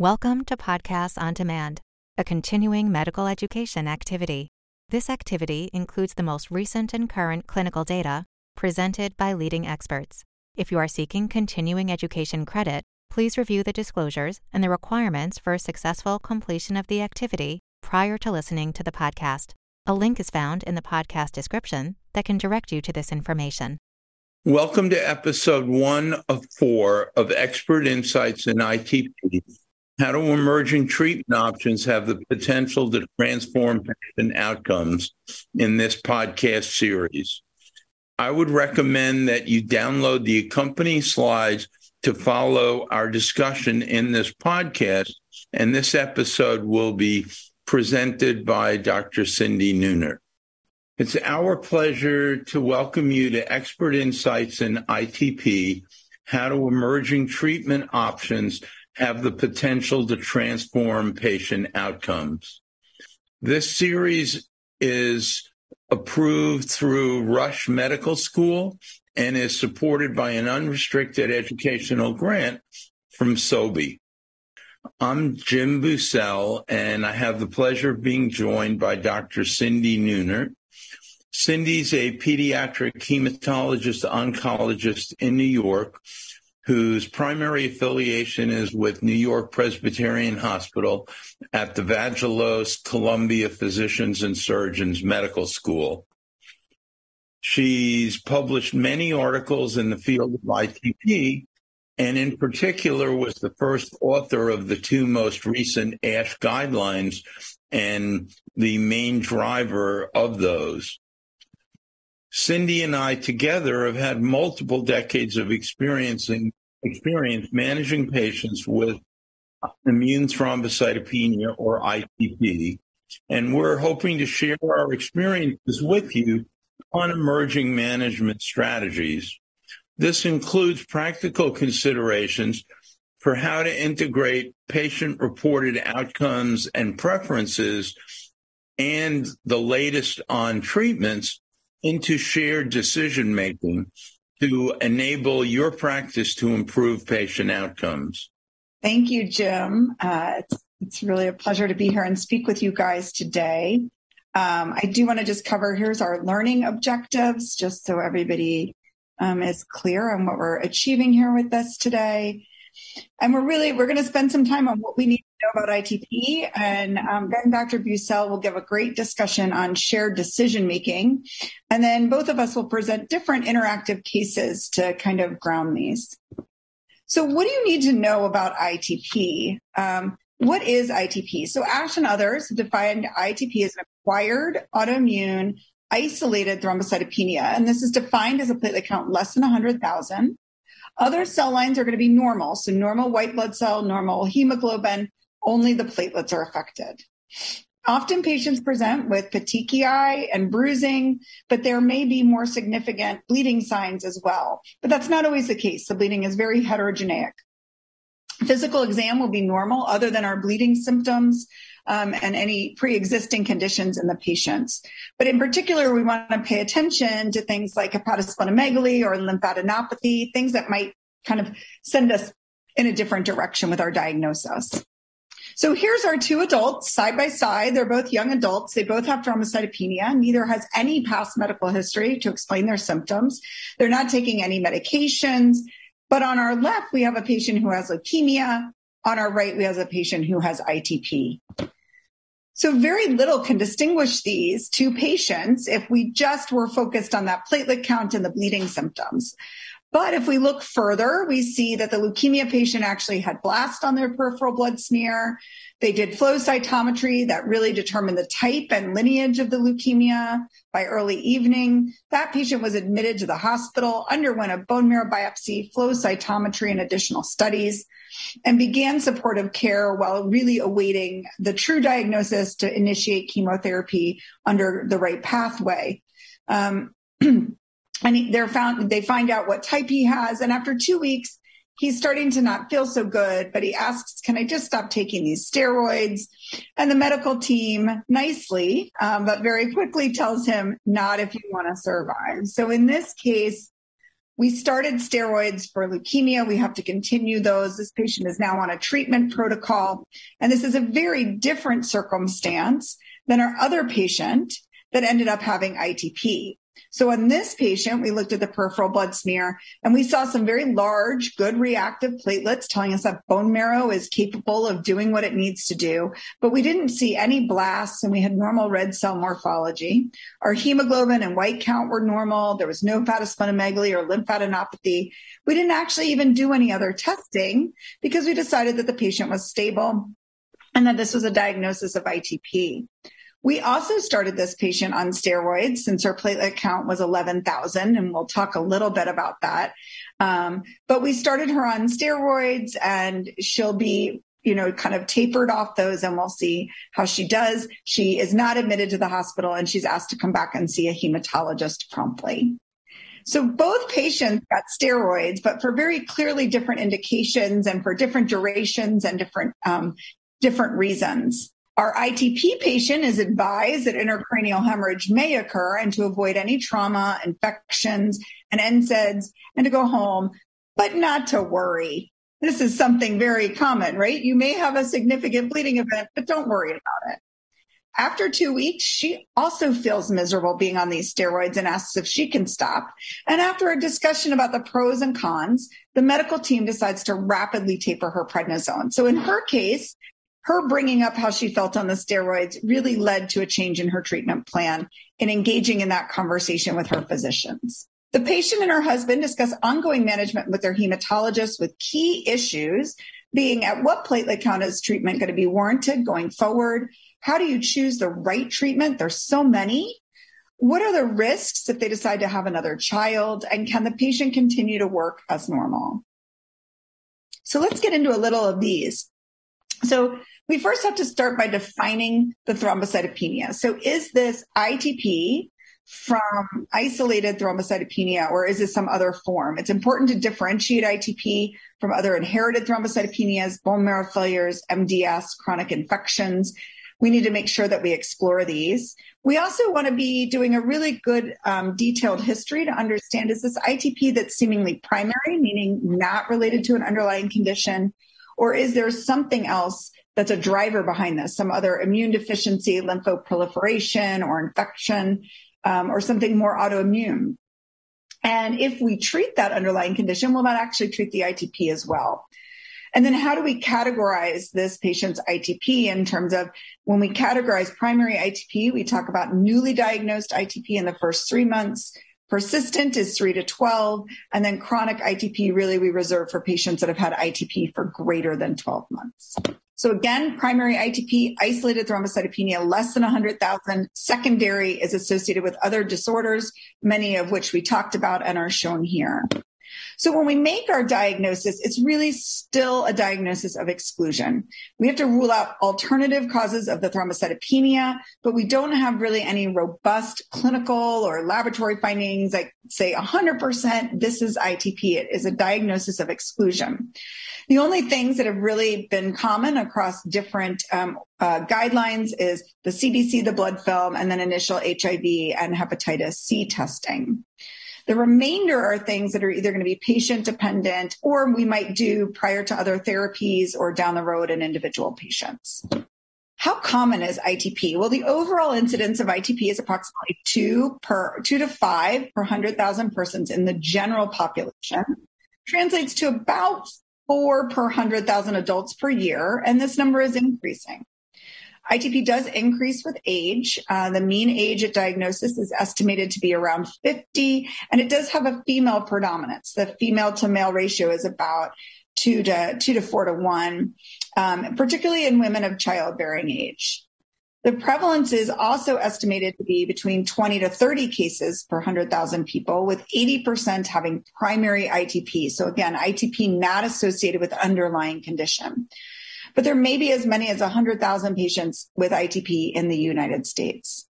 Welcome to Podcasts on Demand, a continuing medical education activity. This activity includes the most recent and current clinical data presented by leading experts. If you are seeking continuing education credit, please review the disclosures and the requirements for successful completion of the activity prior to listening to the podcast. A link is found in the podcast description that can direct you to this information. Welcome to episode one of four of Expert Insights in ITP how do emerging treatment options have the potential to transform patient outcomes in this podcast series? I would recommend that you download the accompanying slides to follow our discussion in this podcast. And this episode will be presented by Dr. Cindy Neunert. It's our pleasure to welcome you to Expert Insights in ITP, how do emerging treatment options have the potential to transform patient outcomes. This series is approved through Rush Medical School and is supported by an unrestricted educational grant from SOBI. I'm Jim Bussel, and I have the pleasure of being joined by Dr. Cindy Neunert. Cindy's a pediatric hematologist oncologist in New York whose primary affiliation is with New York Presbyterian Hospital at the Vagelos Columbia Physicians and Surgeons Medical School. She's published many articles in the field of ITP, and in particular was the first author of the two most recent ASH guidelines and the main driver of those. Cindy and I together have had multiple decades of experiencing experience managing patients with immune thrombocytopenia or ITP. And we're hoping to share our experiences with you on emerging management strategies. This includes practical considerations for how to integrate patient reported outcomes and preferences and the latest on treatments into shared decision making to enable your practice to improve patient outcomes. Thank you, Jim. Uh, it's, it's, really a pleasure to be here and speak with you guys today. Um, I do want to just cover here's our learning objectives, just so everybody um, is clear on what we're achieving here with this today. And we're really, we're going to spend some time on what we need know about ITP. And um, then Dr. Bussel will give a great discussion on shared decision making. And then both of us will present different interactive cases to kind of ground these. So what do you need to know about ITP? Um, what is ITP? So Ash and others defined ITP as an acquired autoimmune isolated thrombocytopenia. And this is defined as a platelet count less than 100,000 other cell lines are going to be normal. So normal white blood cell, normal hemoglobin, only the platelets are affected. Often patients present with petechiae and bruising, but there may be more significant bleeding signs as well. But that's not always the case. The bleeding is very heterogeneous. Physical exam will be normal other than our bleeding symptoms um, and any pre-existing conditions in the patients. But in particular, we want to pay attention to things like hepatosplenomegaly or lymphadenopathy, things that might kind of send us in a different direction with our diagnosis. So here's our two adults side by side. They're both young adults. They both have thrombocytopenia. Neither has any past medical history to explain their symptoms. They're not taking any medications. But on our left, we have a patient who has leukemia. On our right, we have a patient who has ITP. So very little can distinguish these two patients if we just were focused on that platelet count and the bleeding symptoms. But if we look further, we see that the leukemia patient actually had blast on their peripheral blood smear. They did flow cytometry that really determined the type and lineage of the leukemia by early evening. That patient was admitted to the hospital, underwent a bone marrow biopsy, flow cytometry, and additional studies and began supportive care while really awaiting the true diagnosis to initiate chemotherapy under the right pathway. Um, and they're found, they find out what type he has. And after two weeks, he's starting to not feel so good, but he asks, can I just stop taking these steroids? And the medical team nicely, um, but very quickly tells him, not if you want to survive. So in this case, We started steroids for leukemia. We have to continue those. This patient is now on a treatment protocol. And this is a very different circumstance than our other patient that ended up having ITP. So in this patient, we looked at the peripheral blood smear and we saw some very large, good reactive platelets telling us that bone marrow is capable of doing what it needs to do. But we didn't see any blasts and we had normal red cell morphology. Our hemoglobin and white count were normal. There was no hepatosplenomegaly or lymphadenopathy. We didn't actually even do any other testing because we decided that the patient was stable and that this was a diagnosis of ITP. We also started this patient on steroids since her platelet count was 11,000, and we'll talk a little bit about that. Um, but we started her on steroids, and she'll be you know, kind of tapered off those and we'll see how she does. She is not admitted to the hospital and she's asked to come back and see a hematologist promptly. So both patients got steroids, but for very clearly different indications and for different durations and different, um, different reasons. Our ITP patient is advised that intracranial hemorrhage may occur and to avoid any trauma, infections, and NSAIDs and to go home, but not to worry. This is something very common, right? You may have a significant bleeding event, but don't worry about it. After two weeks, she also feels miserable being on these steroids and asks if she can stop. And after a discussion about the pros and cons, the medical team decides to rapidly taper her prednisone. So in her case, her bringing up how she felt on the steroids really led to a change in her treatment plan and engaging in that conversation with her physicians. The patient and her husband discuss ongoing management with their hematologist with key issues being at what platelet count is treatment going to be warranted going forward? How do you choose the right treatment? There's so many. What are the risks if they decide to have another child? And can the patient continue to work as normal? So let's get into a little of these. So we first have to start by defining the thrombocytopenia. So is this ITP from isolated thrombocytopenia or is this some other form? It's important to differentiate ITP from other inherited thrombocytopenias, bone marrow failures, MDS, chronic infections. We need to make sure that we explore these. We also want to be doing a really good um, detailed history to understand is this ITP that's seemingly primary, meaning not related to an underlying condition? Or is there something else that's a driver behind this, some other immune deficiency, lymphoproliferation or infection, um, or something more autoimmune? And if we treat that underlying condition, we'll that actually treat the ITP as well. And then how do we categorize this patient's ITP in terms of when we categorize primary ITP, we talk about newly diagnosed ITP in the first three months, Persistent is three to 12. And then chronic ITP, really, we reserve for patients that have had ITP for greater than 12 months. So again, primary ITP, isolated thrombocytopenia, less than 100,000. Secondary is associated with other disorders, many of which we talked about and are shown here. So when we make our diagnosis, it's really still a diagnosis of exclusion. We have to rule out alternative causes of the thrombocytopenia, but we don't have really any robust clinical or laboratory findings like say 100% this is ITP. It is a diagnosis of exclusion. The only things that have really been common across different um, uh, guidelines is the CBC, the blood film, and then initial HIV and hepatitis C testing. The remainder are things that are either going to be patient dependent or we might do prior to other therapies or down the road in individual patients. How common is ITP? Well, the overall incidence of ITP is approximately two per two to five per hundred thousand persons in the general population. Translates to about four per hundred thousand adults per year, and this number is increasing. ITP does increase with age. Uh, the mean age at diagnosis is estimated to be around 50, and it does have a female predominance. The female to male ratio is about two to two to four to one, um, particularly in women of childbearing age. The prevalence is also estimated to be between 20 to 30 cases per 100,000 people, with 80% having primary ITP. So again, ITP not associated with underlying condition but there may be as many as 100,000 patients with ITP in the United States.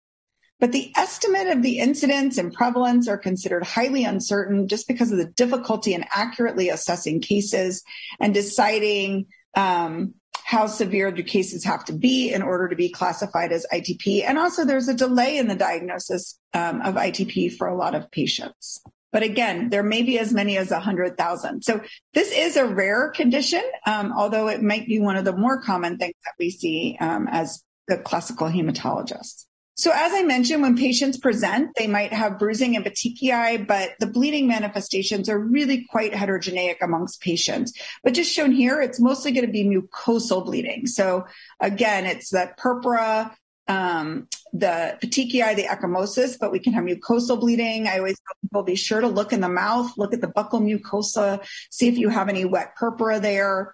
But the estimate of the incidence and prevalence are considered highly uncertain just because of the difficulty in accurately assessing cases and deciding um, how severe do cases have to be in order to be classified as ITP. And also, there's a delay in the diagnosis um, of ITP for a lot of patients. But again, there may be as many as 100,000. So this is a rare condition, um, although it might be one of the more common things that we see um, as the classical hematologist. So as I mentioned, when patients present, they might have bruising and petechiae, but the bleeding manifestations are really quite heterogeneous amongst patients. But just shown here, it's mostly going to be mucosal bleeding. So again, it's that purpura, um, the petechiae, the ecchymosis, but we can have mucosal bleeding. I always tell people be sure to look in the mouth, look at the buccal mucosa, see if you have any wet purpura there.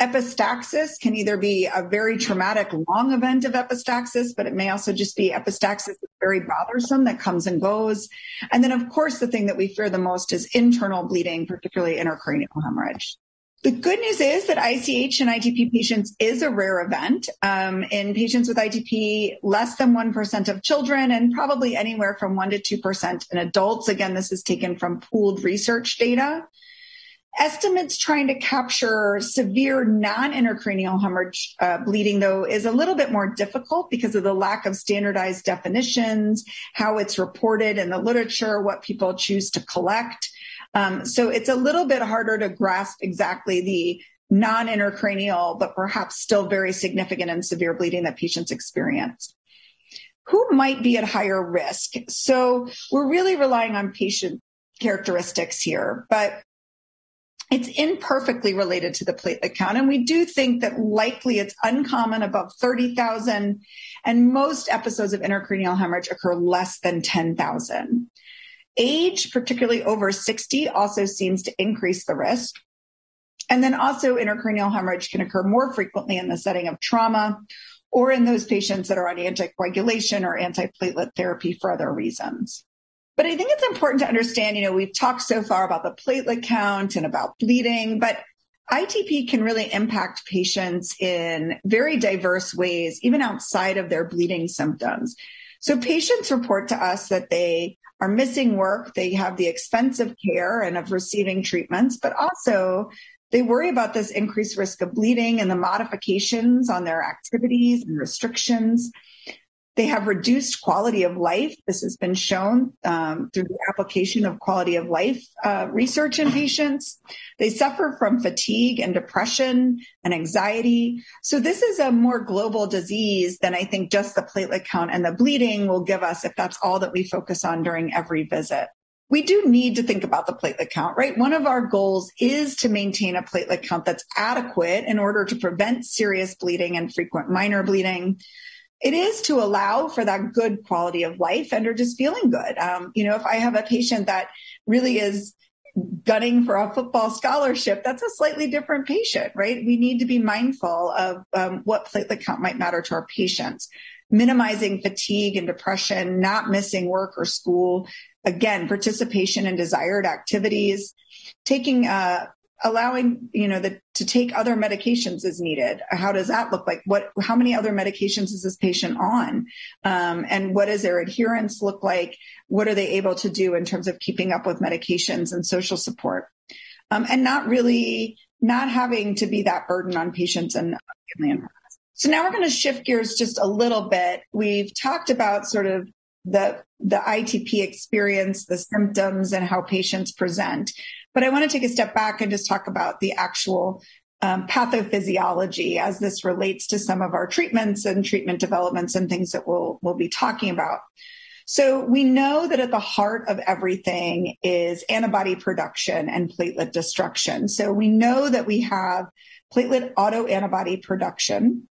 Epistaxis can either be a very traumatic long event of epistaxis, but it may also just be epistaxis that's very bothersome that comes and goes. And then, of course, the thing that we fear the most is internal bleeding, particularly intracranial hemorrhage. The good news is that ICH in ITP patients is a rare event. Um, in patients with ITP, less than 1% of children and probably anywhere from 1% to 2% in adults. Again, this is taken from pooled research data. Estimates trying to capture severe non-intracranial hemorrhage uh, bleeding, though, is a little bit more difficult because of the lack of standardized definitions, how it's reported in the literature, what people choose to collect. Um, so it's a little bit harder to grasp exactly the non-intracranial, but perhaps still very significant and severe bleeding that patients experience. Who might be at higher risk? So we're really relying on patient characteristics here, but it's imperfectly related to the platelet count. And we do think that likely it's uncommon above 30,000 and most episodes of intracranial hemorrhage occur less than 10,000. Age, particularly over 60, also seems to increase the risk. And then also intracranial hemorrhage can occur more frequently in the setting of trauma or in those patients that are on anticoagulation or antiplatelet therapy for other reasons. But I think it's important to understand, you know, we've talked so far about the platelet count and about bleeding, but ITP can really impact patients in very diverse ways, even outside of their bleeding symptoms. So patients report to us that they are missing work, they have the expensive care and of receiving treatments, but also they worry about this increased risk of bleeding and the modifications on their activities and restrictions. They have reduced quality of life. This has been shown um, through the application of quality of life uh, research in patients. They suffer from fatigue and depression and anxiety. So this is a more global disease than I think just the platelet count and the bleeding will give us if that's all that we focus on during every visit. We do need to think about the platelet count, right? One of our goals is to maintain a platelet count that's adequate in order to prevent serious bleeding and frequent minor bleeding it is to allow for that good quality of life and are just feeling good. Um, you know, if I have a patient that really is gunning for a football scholarship, that's a slightly different patient, right? We need to be mindful of um, what platelet count might matter to our patients. Minimizing fatigue and depression, not missing work or school, again, participation in desired activities, taking uh, allowing you know the, to take other medications as needed. How does that look like? What how many other medications is this patient on? Um, and what does their adherence look like? What are they able to do in terms of keeping up with medications and social support? Um, and not really not having to be that burden on patients and so now we're going to shift gears just a little bit. We've talked about sort of the the ITP experience, the symptoms, and how patients present. But I want to take a step back and just talk about the actual um, pathophysiology as this relates to some of our treatments and treatment developments and things that we'll, we'll be talking about. So we know that at the heart of everything is antibody production and platelet destruction. So we know that we have platelet autoantibody production.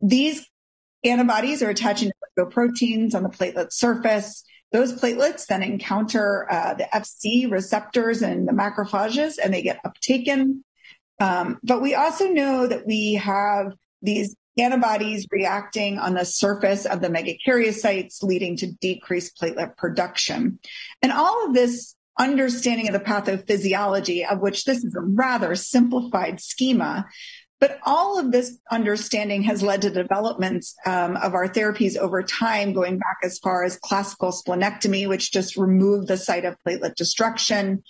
These antibodies are attaching to proteins on the platelet surface. Those platelets then encounter uh, the FC receptors and the macrophages and they get uptaken. Um, but we also know that we have these antibodies reacting on the surface of the megakaryocytes, leading to decreased platelet production. And all of this understanding of the pathophysiology, of which this is a rather simplified schema, But all of this understanding has led to developments um, of our therapies over time, going back as far as classical splenectomy, which just removed the site of platelet destruction,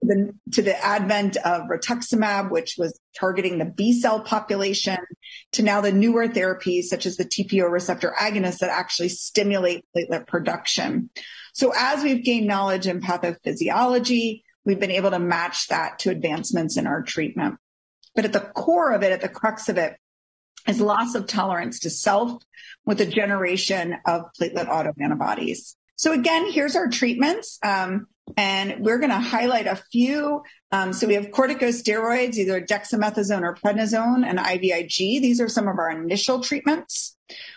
the, to the advent of rituximab, which was targeting the B cell population, to now the newer therapies such as the TPO receptor agonists that actually stimulate platelet production. So as we've gained knowledge in pathophysiology, we've been able to match that to advancements in our treatment. But at the core of it, at the crux of it, is loss of tolerance to self with a generation of platelet autoantibodies. So again, here's our treatments. Um, and we're going to highlight a few. Um, so we have corticosteroids, either dexamethasone or prednisone and IVIG. These are some of our initial treatments.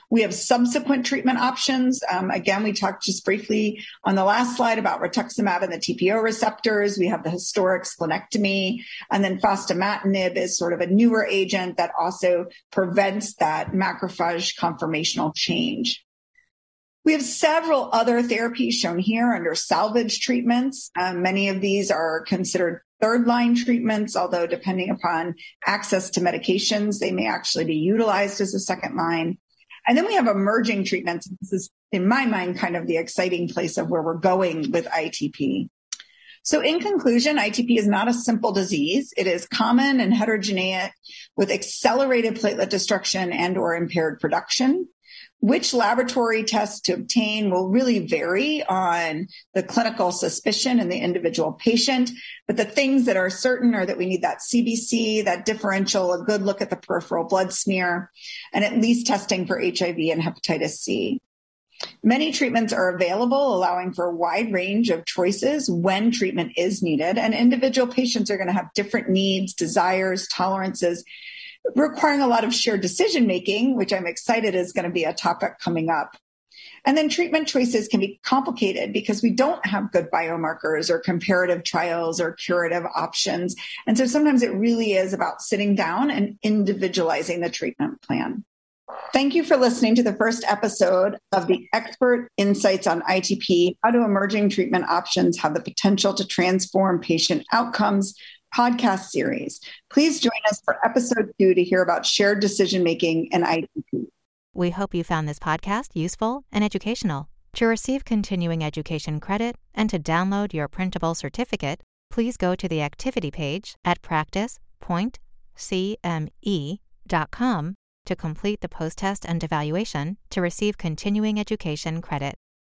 We have subsequent treatment options. Um, again, we talked just briefly on the last slide about rituximab and the TPO receptors. We have the historic splenectomy, and then fostamatinib is sort of a newer agent that also prevents that macrophage conformational change. We have several other therapies shown here under salvage treatments. Um, many of these are considered third line treatments, although depending upon access to medications, they may actually be utilized as a second line. And then we have emerging treatments. This is, in my mind, kind of the exciting place of where we're going with ITP. So in conclusion, ITP is not a simple disease. It is common and heterogeneous with accelerated platelet destruction and or impaired production. Which laboratory tests to obtain will really vary on the clinical suspicion and the individual patient. But the things that are certain are that we need that CBC, that differential, a good look at the peripheral blood smear, and at least testing for HIV and hepatitis C. Many treatments are available, allowing for a wide range of choices when treatment is needed. And individual patients are going to have different needs, desires, tolerances, requiring a lot of shared decision making, which I'm excited is going to be a topic coming up. And then treatment choices can be complicated because we don't have good biomarkers or comparative trials or curative options. And so sometimes it really is about sitting down and individualizing the treatment plan. Thank you for listening to the first episode of the Expert Insights on ITP How do emerging treatment options have the potential to transform patient outcomes podcast series. Please join us for episode two to hear about shared decision making and ITP. We hope you found this podcast useful and educational. To receive continuing education credit and to download your printable certificate, please go to the activity page at practicepointcme.com to complete the post test and evaluation to receive continuing education credit.